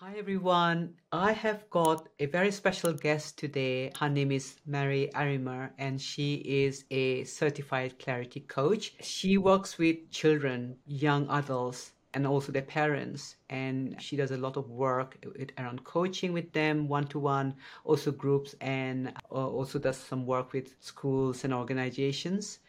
Hi everyone. I have got a very special guest today. Her name is Mary Arymar and she is a certified clarity coach. She works with children, young adults, and also their parents. And she does a lot of work around coaching with them, one to one, also groups, and uh, also does some work with schools and organizations.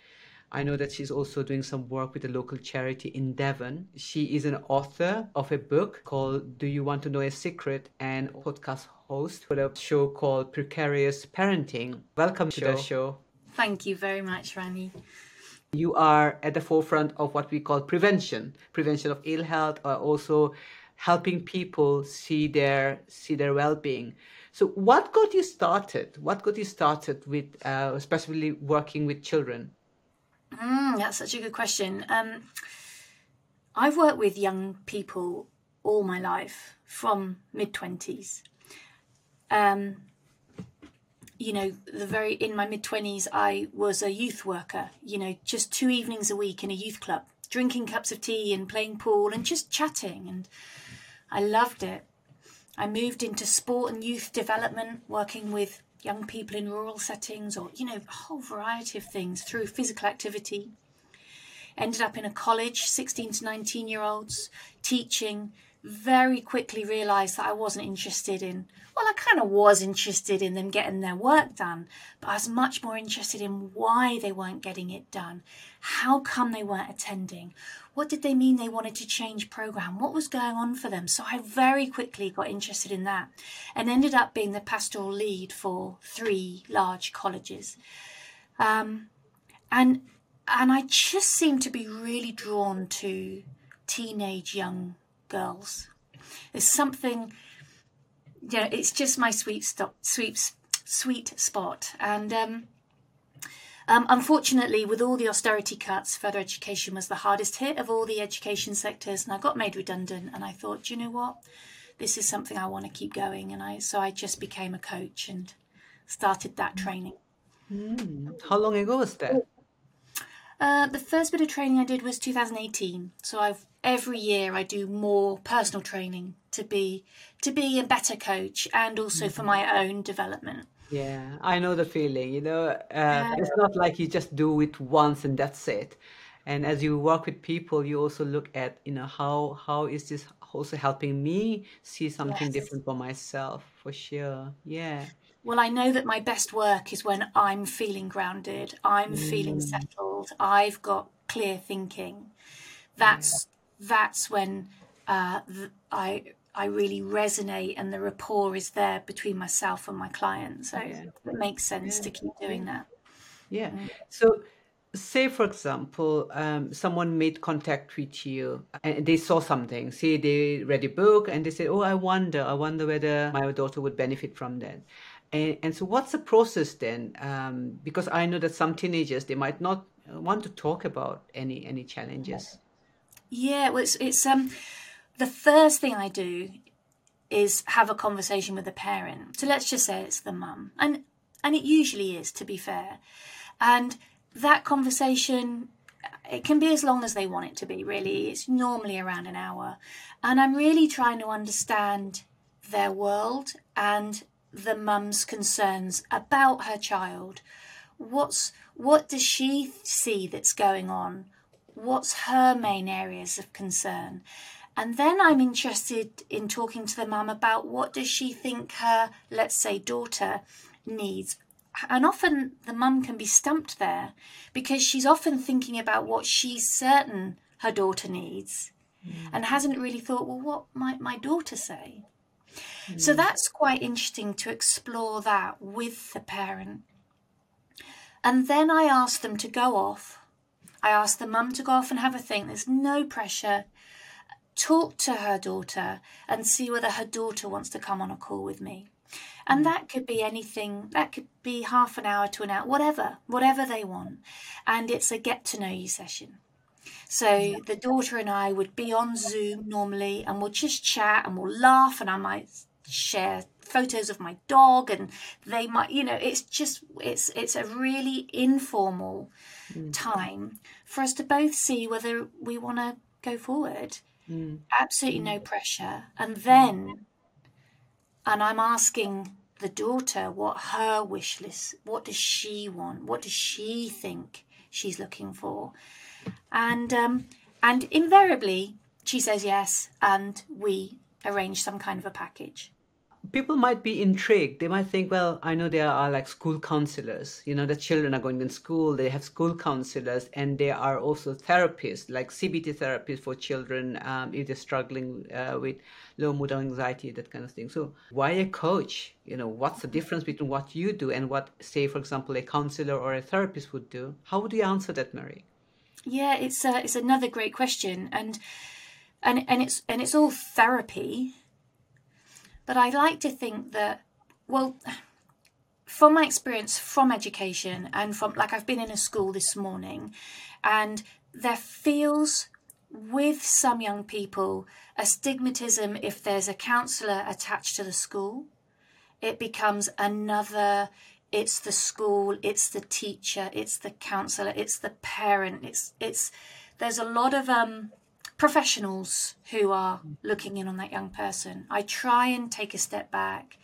I know that she's also doing some work with a local charity in Devon. She is an author of a book called Do You Want to Know a Secret and podcast host for a show called Precarious Parenting. Welcome to the show. Thank you very much, Rani. You are at the forefront of what we call prevention, prevention of ill health, or also helping people see their see their well-being. So, what got you started? What got you started with, uh, especially working with children? Mm, that's such a good question. Um, I've worked with young people all my life from mid 20s. Um, you know, the very in my mid 20s, I was a youth worker, you know, just two evenings a week in a youth club, drinking cups of tea and playing pool and just chatting. And I loved it. I moved into sport and youth development, working with young people in rural settings or, you know, a whole variety of things through physical activity. Ended up in a college, 16 to 19 year olds, teaching. Very quickly realised that I wasn't interested in, well, I kind of was interested in them getting their work done, but I was much more interested in why they weren't getting it done. How come they weren't attending? What did they mean they wanted to change program? What was going on for them? So I very quickly got interested in that and ended up being the pastoral lead for three large colleges. Um, and and I just seemed to be really drawn to teenage young girls. There's something, you know, it's just my sweet stop, sweet, sweet spot. And um, um, unfortunately, with all the austerity cuts, further education was the hardest hit of all the education sectors, and I got made redundant. And I thought, you know what, this is something I want to keep going, and I so I just became a coach and started that mm. training. Mm. How long ago was that? Uh, the first bit of training I did was 2018. So I've every year I do more personal training to be to be a better coach and also mm-hmm. for my own development. Yeah, I know the feeling. You know, uh, it's not like you just do it once and that's it. And as you work with people, you also look at, you know, how how is this also helping me see something yes. different for myself? For sure. Yeah. Well, I know that my best work is when I'm feeling grounded, I'm mm. feeling settled, I've got clear thinking. That's yeah. that's when uh, I I really resonate and the rapport is there between myself and my client. So yeah. it makes sense yeah. to keep doing that. Yeah. So, say for example, um, someone made contact with you and they saw something. Say they read a book and they said, "Oh, I wonder, I wonder whether my daughter would benefit from that." And, and so, what's the process then? Um, because I know that some teenagers they might not want to talk about any any challenges. Yeah, well, it's it's um the first thing I do is have a conversation with the parent. So let's just say it's the mum. And and it usually is to be fair. And that conversation it can be as long as they want it to be really. It's normally around an hour. And I'm really trying to understand their world and the mum's concerns about her child. What's what does she see that's going on? What's her main areas of concern? And then I'm interested in talking to the mum about what does she think her, let's say, daughter needs. And often the mum can be stumped there because she's often thinking about what she's certain her daughter needs mm. and hasn't really thought, well, what might my daughter say? Mm. So that's quite interesting to explore that with the parent. And then I ask them to go off. I ask the mum to go off and have a think. There's no pressure talk to her daughter and see whether her daughter wants to come on a call with me. And that could be anything, that could be half an hour to an hour, whatever, whatever they want. And it's a get to know you session. So the daughter and I would be on Zoom normally and we'll just chat and we'll laugh and I might share photos of my dog and they might you know it's just it's it's a really informal mm. time for us to both see whether we want to go forward Mm. Absolutely no pressure. And then and I'm asking the daughter what her wish list, what does she want, what does she think she's looking for, and um, and invariably she says yes, and we arrange some kind of a package people might be intrigued. They might think, well, I know there are like school counselors. You know, the children are going to school, they have school counselors, and there are also therapists, like CBT therapists for children um, if they're struggling uh, with low mood or anxiety, that kind of thing. So, why a coach? You know, what's the difference between what you do and what, say, for example, a counselor or a therapist would do? How would you answer that, Mary? Yeah, it's uh, it's another great question, and and and it's and it's all therapy but I like to think that, well, from my experience from education and from, like, I've been in a school this morning, and there feels with some young people a stigmatism if there's a counsellor attached to the school. It becomes another it's the school it's the teacher it's the counselor it's the parent it's it's there's a lot of um professionals who are looking in on that young person. I try and take a step back,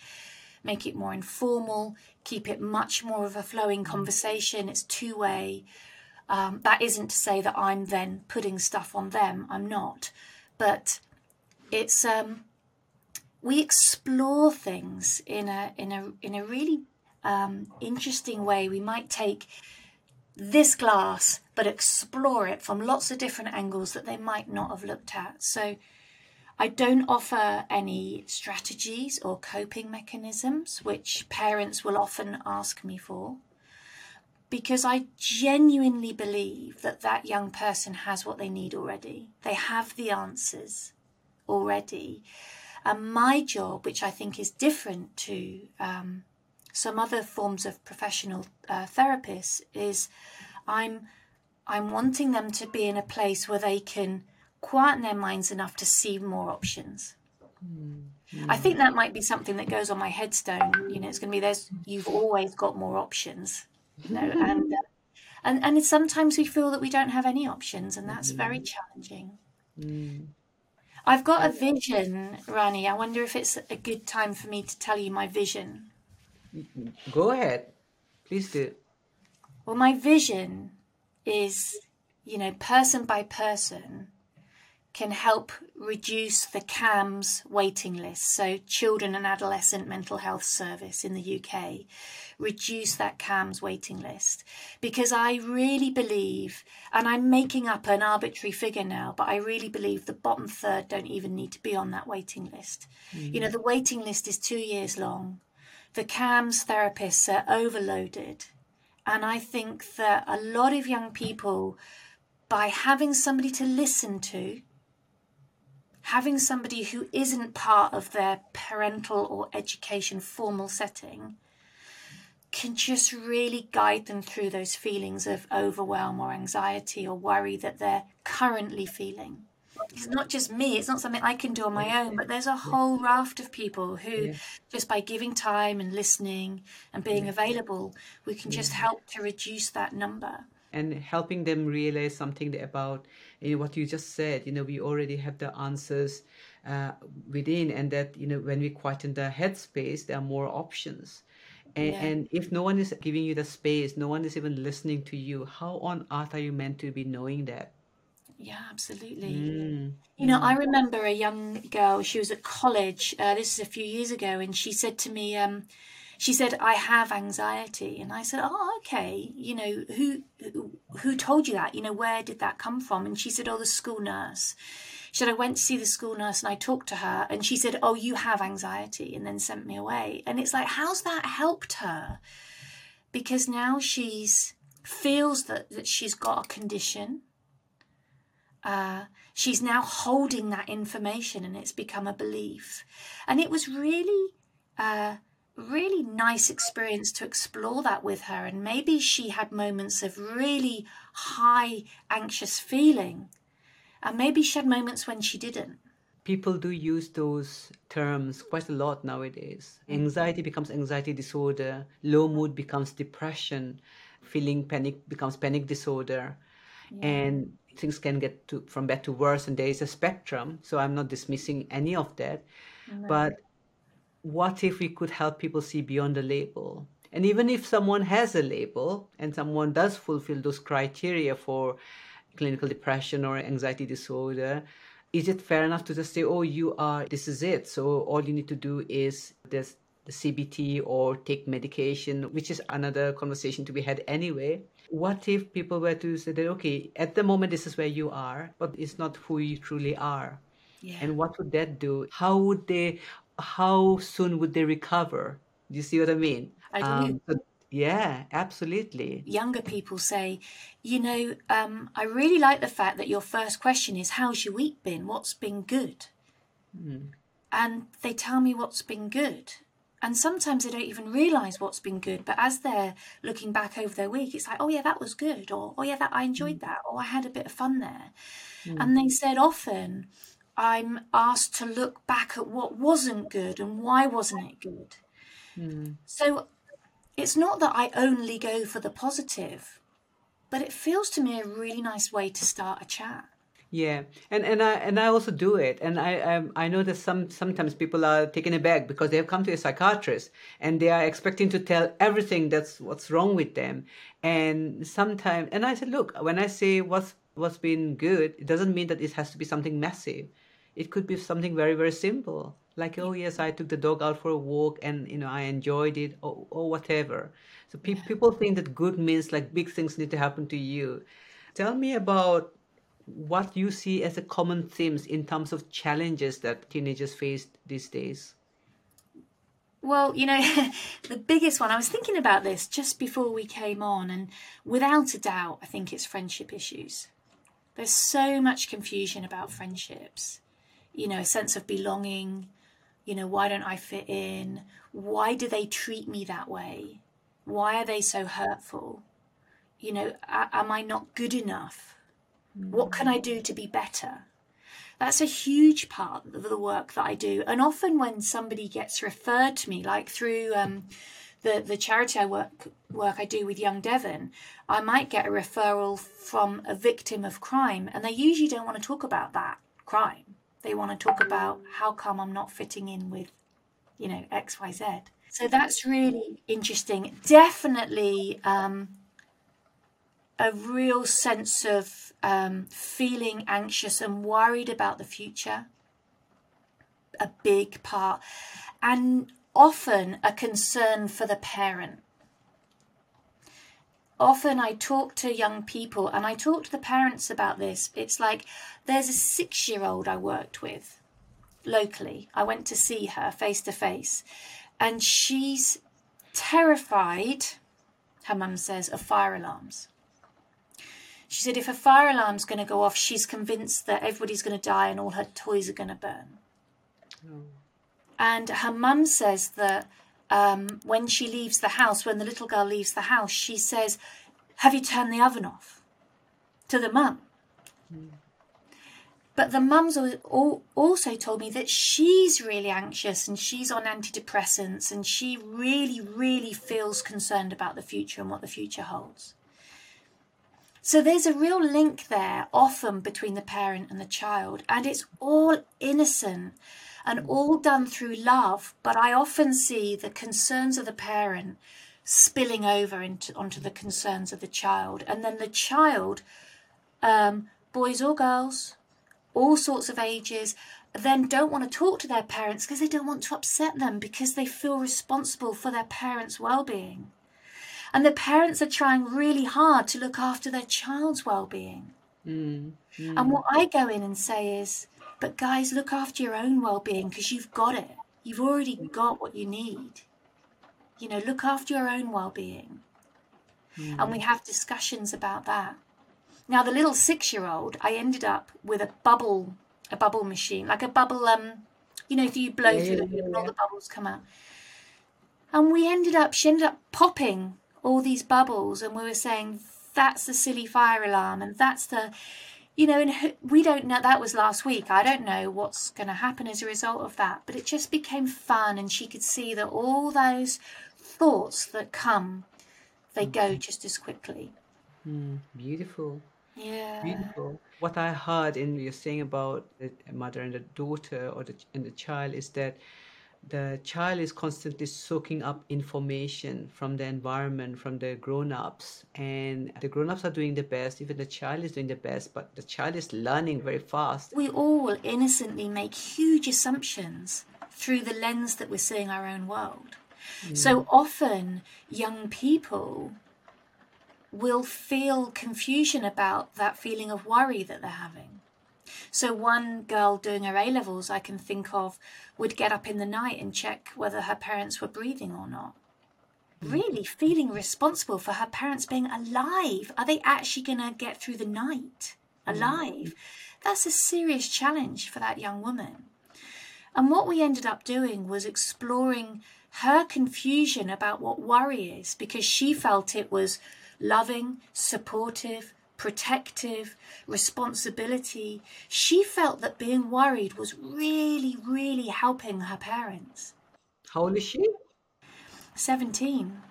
make it more informal, keep it much more of a flowing conversation. It's two way. Um, that isn't to say that I'm then putting stuff on them. I'm not, but it's um, we explore things in a in a in a really um, interesting way. We might take this glass, but explore it from lots of different angles that they might not have looked at. So I don't offer any strategies or coping mechanisms, which parents will often ask me for, because I genuinely believe that that young person has what they need already. They have the answers already. And my job, which I think is different to um, some other forms of professional uh, therapists is I'm I'm wanting them to be in a place where they can quieten their minds enough to see more options. Mm-hmm. I think that might be something that goes on my headstone. You know, it's going to be there's you've always got more options. You know, and uh, and and sometimes we feel that we don't have any options, and that's very challenging. Mm. I've got a vision, Rani. I wonder if it's a good time for me to tell you my vision. Go ahead. Please do. Well, my vision is, you know, person by person can help reduce the CAMHS waiting list, so Children and Adolescent Mental Health Service in the UK, reduce that CAMHS waiting list. Because I really believe, and I'm making up an arbitrary figure now, but I really believe the bottom third don't even need to be on that waiting list. Mm. You know, the waiting list is two years long the CAMHS therapists are overloaded. And I think that a lot of young people, by having somebody to listen to, having somebody who isn't part of their parental or education formal setting, can just really guide them through those feelings of overwhelm or anxiety or worry that they're currently feeling it's not just me it's not something i can do on my own but there's a whole raft of people who yeah. just by giving time and listening and being yeah. available we can just help to reduce that number and helping them realize something about you know what you just said you know we already have the answers uh, within and that you know when we quieten the headspace there are more options and, yeah. and, if no one is giving you the space no one is even listening to you how on earth are you meant to be knowing that yeah, absolutely. Mm. You know, I remember a young girl, she was at college, uh, this is a few years ago, and she said to me, um, she said, I have anxiety. And I said, Oh, okay. You know, who, who told you that? You know, where did that come from? And she said, Oh, the school nurse. She said, I went to see the school nurse and I talked to her and she said, Oh, you have anxiety, and then sent me away. And it's like, how's that helped her? Because now she's feels that, that she's got a condition uh, she's now holding that information and it's become a belief. And it was really, uh, really nice experience to explore that with her. And maybe she had moments of really high anxious feeling. And maybe she had moments when she didn't. People do use those terms quite a lot nowadays. Anxiety becomes anxiety disorder, low mood becomes depression, feeling panic becomes panic disorder. Yeah. And things can get to from bad to worse and there is a spectrum so i'm not dismissing any of that but what if we could help people see beyond the label? And even if someone has a label and someone does fulfill those criteria for clinical depression or anxiety disorder, is it fair enough to just say, oh, you are, this is it. So all you need to do is this the CBT or take medication, which is another conversation to be had anyway. What if people were to say that, okay, at the moment, this is where you are, but it's not who you truly are? Yeah. And what would that do? How would they, how soon would they recover? Do you see what I mean? I do. Um, so- yeah, absolutely. Younger people say, you know, um, I really like the fact that your first question is, How's your week been? What's been good? And they tell me what's been good. And sometimes they don't even realize what's been good. But as they're looking back over their week, it's like, oh, yeah, that was good. Or, oh, yeah, that I enjoyed mm. that. Or I had a bit of fun there. And mm. they said often, I'm asked to look back at what wasn't good and why wasn't it good. Mm. So it's not that I only go for the positive, but it feels to me a really nice way to start a chat. Yeah, and and I and I also do it, and I um, I know that some sometimes people are taken aback because they have come to a psychiatrist and they are expecting to tell everything that's what's wrong with them, and sometimes and I said, look, when I say what's what's been good, it doesn't mean that it has to be something massive. It could be something very very simple, like oh yes, I took the dog out for a walk and you know I enjoyed it, or or whatever. So pe- people think that good means like big things need to happen to you. Tell me about what you see as the common themes in terms of challenges that teenagers face these days. Well, you know, the biggest one, I was thinking about this just before we came on, and without a doubt, I think it's friendship issues. There's so much confusion about friendships. You know, a sense of belonging. You know, why don't I fit in? Why do they treat me that way? Why are they so hurtful? You know, am I not good enough? What can I do to be better? That's a huge part of the work that I do. And often when somebody gets referred to me, like through um, the, the charity I work, work I do with Young Devon, I might get a referral from a victim of crime. And they usually don't want to talk about that crime. They want to talk about how come I'm not fitting in with, you know, XYZ. So that's really interesting. Definitely um, a real sense of um, feeling anxious and worried about the future. A big part. And often a concern for the parent. Often I talk to young people and I talk to the parents about this. It's like there's a six year old I worked with locally. I went to see her face to face and she's terrified, her mum says, of fire alarms. She said if a fire alarm's going to go off, she's convinced that everybody's going to die and all her toys are going to burn. And her mum says that um, when she leaves the house, when the little girl leaves the house, she says, Have you turned the oven off? To the mum. But the mum's al- al- also told me that she's really anxious and she's on antidepressants and she really, really feels concerned about the future and what the future holds. So there's a real link there often between the parent and the child, and it's all innocent and all done through love. But I often see the concerns of the parent spilling over into onto the concerns of the child, and then the child, um, boys or girls, all sorts of ages, then don't want to talk to their parents because they don't want to upset them because they feel responsible for their parents' well-being. And the parents are trying really hard to look after their child's well-being. Mm, And what I go in and say is, but guys, look after your own well-being because you've got it. You've already got what you need. You know, look after your own well-being. And we have discussions about that. Now, the little six-year-old, I ended up with a bubble, a bubble machine, like a bubble. Um, you know, if you blow Yeah, through the yeah, and all yeah. the bubbles come out. And we ended up, she ended up popping all these bubbles, and we were saying that's the silly fire alarm, and that's the, you know, and we don't know. That was last week. I don't know what's going to happen as a result of that, but it just became fun, and she could see that all those thoughts that come, they go just as quickly. mm, beautiful, Yeah. beautiful. What I heard in your saying about the mother and the daughter or the and the child is that the child is constantly soaking up information from the environment, from the grown ups, and the grown ups are doing the best, even the child is doing the best, but the child is learning very fast. We all innocently make huge assumptions through the lens that we're seeing our own world. Mm. So often, young people will feel confusion about that feeling of worry that they're having. So, one girl doing her A levels, I can think of, would get up in the night and check whether her parents were breathing or not. Hmm. Really feeling responsible for her parents being alive. Are they actually going to get through the night hmm. alive? That's a serious challenge for that young woman. And what we ended up doing was exploring her confusion about what worry is because she felt it was loving, supportive, protective, responsibility. She felt that being worried was really, really helping her parents. How old is she? 17.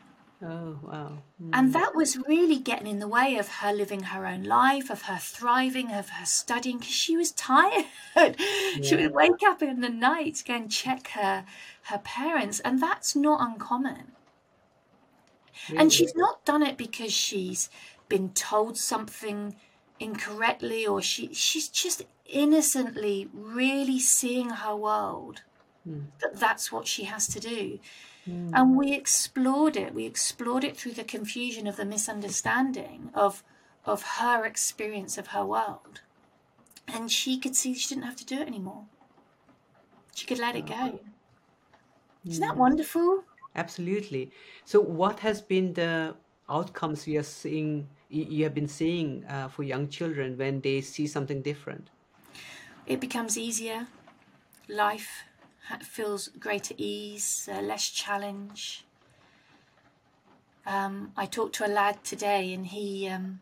Oh, wow. And mm. that was really getting in the way of her living her own life, of her thriving, of her studying, because she was tired. She would wake up in the night to go and check her her parents, and that's not uncommon. And she's not done it because she's been told something incorrectly or she she's just innocently really seeing her world. Hmm. That that's what she has to do. Hmm. And we explored it. We explored it through the confusion of the misunderstanding of of her experience of her world. And she could see she didn't have to do it anymore. She could let it go. Uh-huh. Isn't that hmm. wonderful? Absolutely. So, what has been the outcomes we are seeing? You have been seeing uh, for young children when they see something different. it becomes easier. Life feels greater ease, uh, less challenge. Um, I talked to a lad today, and he um,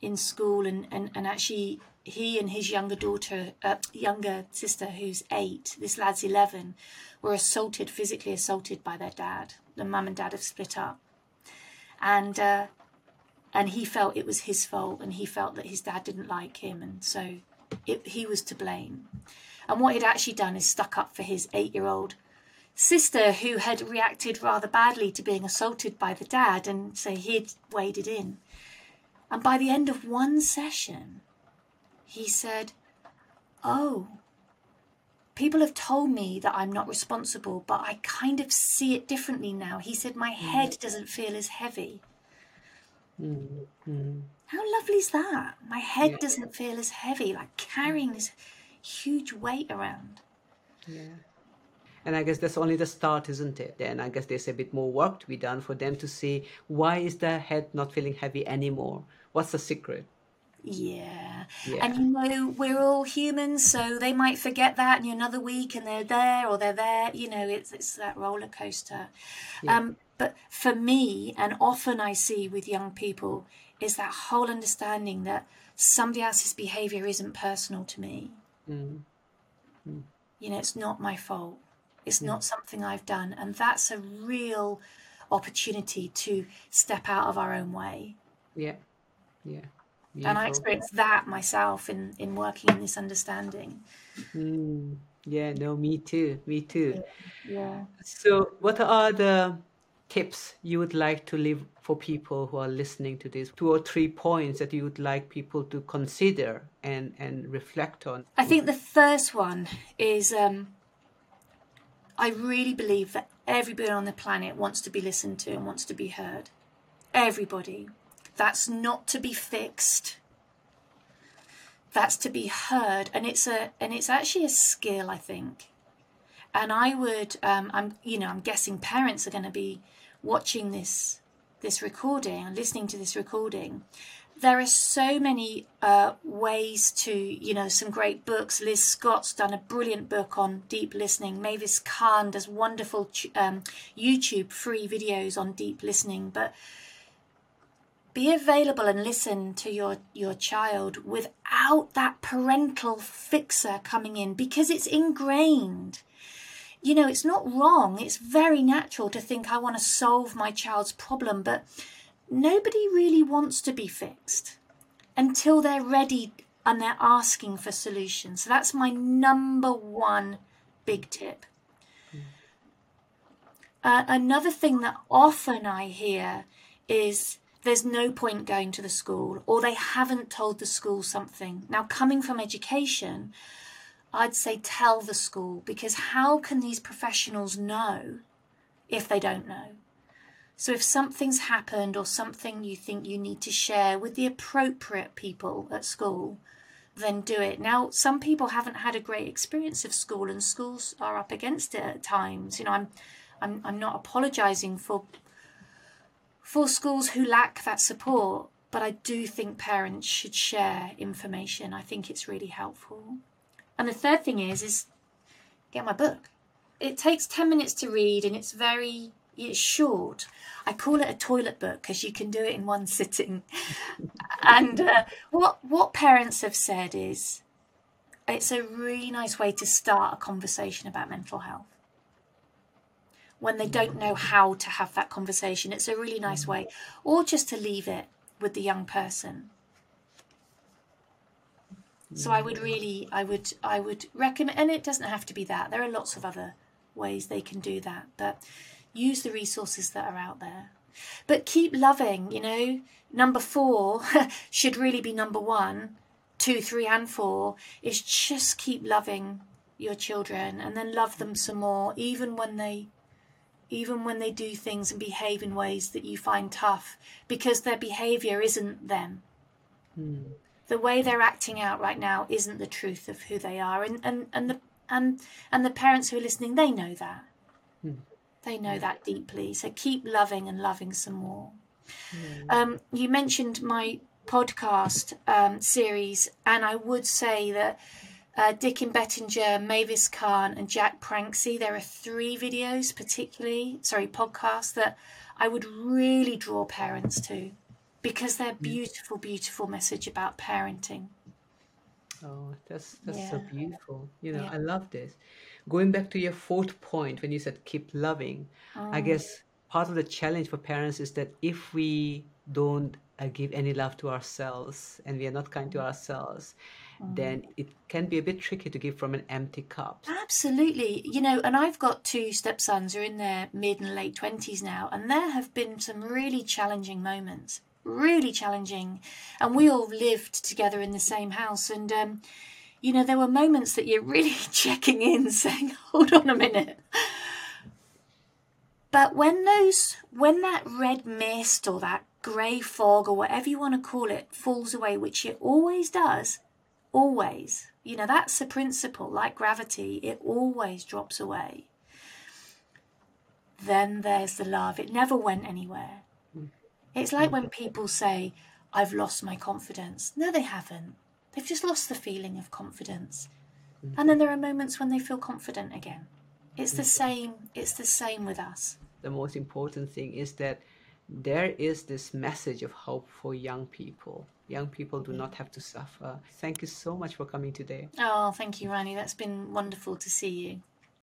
in school, and, and, and actually he and his younger daughter, uh, younger sister, who's eight. This lad's eleven, were assaulted, physically assaulted by their dad. The mum and dad have split up, and uh, and he felt it was his fault, and he felt that his dad didn't like him, and so it, he was to blame. And what he'd actually done is stuck up for his eight-year-old sister who had reacted rather badly to being assaulted by the dad, and so he'd waded in. And by the end of one session, he said, Oh, people have told me that I'm not responsible, but I kind of see it differently now. He said, My hmm. head doesn't feel as heavy. Hmm. Hmm. How lovely is that? My head Yeah. doesn't feel as heavy, like carrying this huge weight around. Yeah. And I guess that's only the start, isn't it? Then I guess there's a bit more work to be done for them to see why is their head not feeling heavy anymore? What's the secret? Yeah. Yeah. And you know, we're all humans, so they might forget that and another week and they're there or they're there. You know, it's it's that roller coaster. Um, but for me, and often I see with young people, is that whole understanding that somebody else's behavior isn't personal to me. Mm. You know, it's not my fault. It's not something I've done. And that's a real opportunity to step out of our own way. Yeah. Yeah. And I experienced that myself in, in working in this understanding. Mm. Yeah, no, me too. Me too. Yeah. So, what are the tips you would like to leave for people who are listening to this? Two or three points that you would like people to consider and, and reflect on. I think the first one is um, I really believe that everybody on the planet wants to be listened to and wants to be heard. Everybody. That's not to be fixed. That's to be heard, and it's a and it's actually a skill, I think. And I would, um, I'm you know, I'm guessing parents are going to be watching this this recording and listening to this recording there are so many uh, ways to, you know, some great books. Liz Scott's done a brilliant book on deep listening. Mavis Karn does wonderful um, YouTube free videos on deep listening. But be available and listen to your, your child without that parental fixer coming in because it's ingrained. You know, it's not wrong. It's very natural to think, I want to solve my child's problem, but nobody really wants to be fixed until they're ready and they're asking for solutions. So that's my number one big tip. Uh, another thing that often I hear is there's no point going to the school or they haven't told the school something. Now, coming from education, I'd say tell the school because how can these professionals know if they don't know? So, if something's happened or something you think you need to share with the appropriate people at school, then do it. Now, some people haven't had a great experience of school, and schools are up against it at times. You know, I'm, I'm, I'm not apologising for for schools who lack that support, but I do think parents should share information. I think it's really helpful. And the third thing is is get my book. It takes 10 minutes to read and it's very it's short. I call it a toilet book because you can do it in one sitting. and uh, what what parents have said is it's a really nice way to start a conversation about mental health when they don't know how to have that conversation. It's a really nice way, or just to leave it with the young person. So I would really, I would, I would recommend, and it doesn't have to be that. There are lots of other ways they can do that, but use the resources that are out there. But keep loving, you know. Number four should really be number one, two, three, and four is just keep loving your children and then love them some more, even when they even when they do things and behave in ways that you find tough because their behavior isn't them. Mm. The way they're acting out right now isn't the truth of who they are and, and, and the and and the parents who are listening, they know that. Mm. They know that deeply. So keep loving and loving some more. Mm. Um, you mentioned my podcast um, series, and I would say that uh, Dicken Bettinger, Mavis Karn, and Jack Pransky. There are three videos, particularly, sorry, podcasts that I would really draw parents to because they're beautiful, beautiful message about parenting. Oh, that's that's yeah. so beautiful. You know, yeah. I love this. Going back to your fourth point when you said keep loving, I mm. guess part of the challenge for parents is that if we don't uh, give any love to ourselves and we are not kind to ourselves, then it can be a bit tricky to give from an empty cup. Absolutely. You know, and I've got two stepsons who are in their mid and late 20s now, and there have been some really challenging moments, really challenging. And we all lived together in the same house. And, um, you know, there were moments that you're really checking in, saying, hold on a minute. But when those, when that red mist or that grey fog or whatever you want to call it falls away, which it always does, Always. You know, that's a principle. Like gravity, it always drops away. Then there's the love. It never went anywhere. Hmm. It's like hmm. when people say, I've lost my confidence. No, they haven't. They've just lost the feeling of confidence. Hmm. And then there are moments when they feel confident again. It's the same, it's the same with us. The most important thing is that there is this message of hope for young people young people do not have to suffer. Thank you so much for coming today. Oh, thank you, Rani. That's been wonderful to see you.